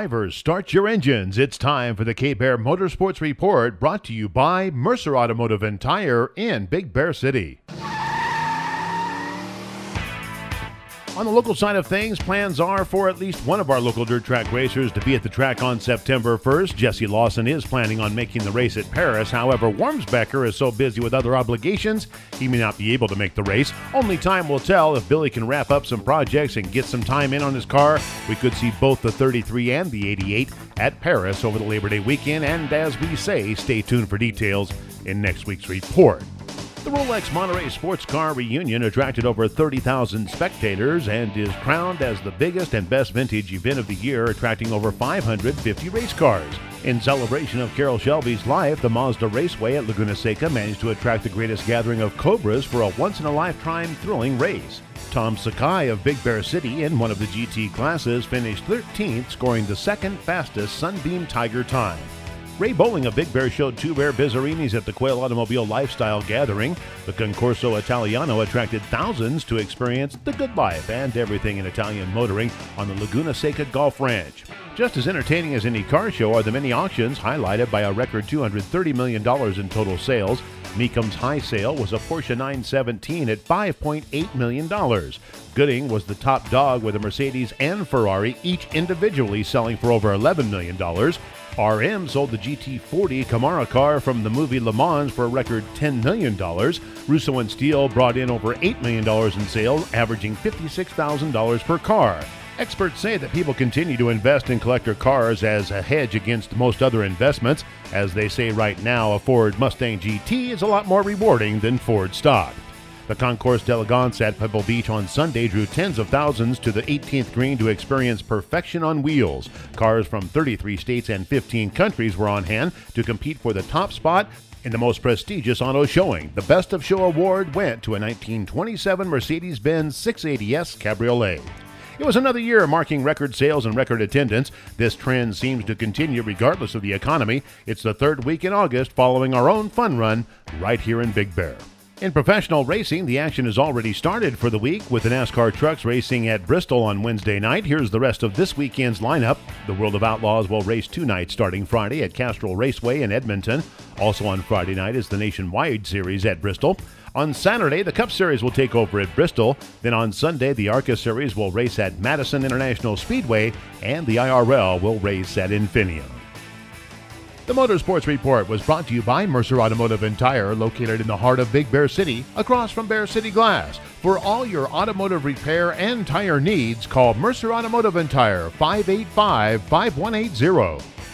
Drivers, start your engines. It's time for the Cape Bear Motorsports Report brought to you by Mercer Automotive and Tire in Big Bear City. On the local side of things, plans are for at least one of our local dirt track racers to be at the track on September 1st. Jesse Lawson is planning on making the race at Perris. However, Wormsbecker is so busy with other obligations, he may not be able to make the race. Only time will tell if Billy can wrap up some projects and get some time in on his car. We could see both the 33 and the 88 at Perris over the Labor Day weekend. And as we say, stay tuned for details in next week's report. The Rolex Monterey Sports Car Reunion attracted over 30,000 spectators and is crowned as the biggest and best vintage event of the year, attracting over 550 race cars. In celebration of Carroll Shelby's life, the Mazda Raceway at Laguna Seca managed to attract the greatest gathering of Cobras for a once in a lifetime thrilling race. Tom Sakai of Big Bear City in one of the GT classes finished 13th, scoring the second fastest Sunbeam Tiger time. Ray Bowling of Big Bear showed two rare Bizzarinis at the Quail Automobile Lifestyle Gathering. The Concorso Italiano attracted thousands to experience the good life and everything in Italian motoring on the Laguna Seca Golf Ranch. Just as entertaining as any car show are the many auctions, highlighted by a record $230 million in total sales. Mecum's high sale was a Porsche 917 at $5.8 million. Gooding was the top dog with a Mercedes and Ferrari, each individually selling for over $11 million. RM sold the GT40 camera car from the movie Le Mans for a record $10 million. Russo and Steele brought in over $8 million in sales, averaging $56,000 per car. Experts say that people continue to invest in collector cars as a hedge against most other investments. As they say right now, a Ford Mustang GT is a lot more rewarding than Ford stock. The Concours d'Elegance at Pebble Beach on Sunday drew tens of thousands to the 18th green to experience perfection on wheels. Cars from 33 states and 15 countries were on hand to compete for the top spot in the most prestigious auto showing. The Best of Show award went to a 1927 Mercedes Benz 680S Cabriolet. It was another year marking record sales and record attendance. This trend seems to continue regardless of the economy. It's the third week in August following our own fun run right here in Big Bear. In professional racing, the action has already started for the week with the NASCAR trucks racing at Bristol on Wednesday night. Here's the rest of this weekend's lineup. The World of Outlaws will race two nights starting Friday at Castrol Raceway in Edmonton. Also on Friday night is the Nationwide Series at Bristol. On Saturday, the Cup Series will take over at Bristol. Then on Sunday, the ARCA Series will race at Madison International Speedway, and the IRL will race at Infineon. The Motorsports Report was brought to you by Mercer Automotive and Tire, located in the heart of Big Bear City, across from Bear City Glass. For all your automotive repair and tire needs, call Mercer Automotive and Tire 585 5180.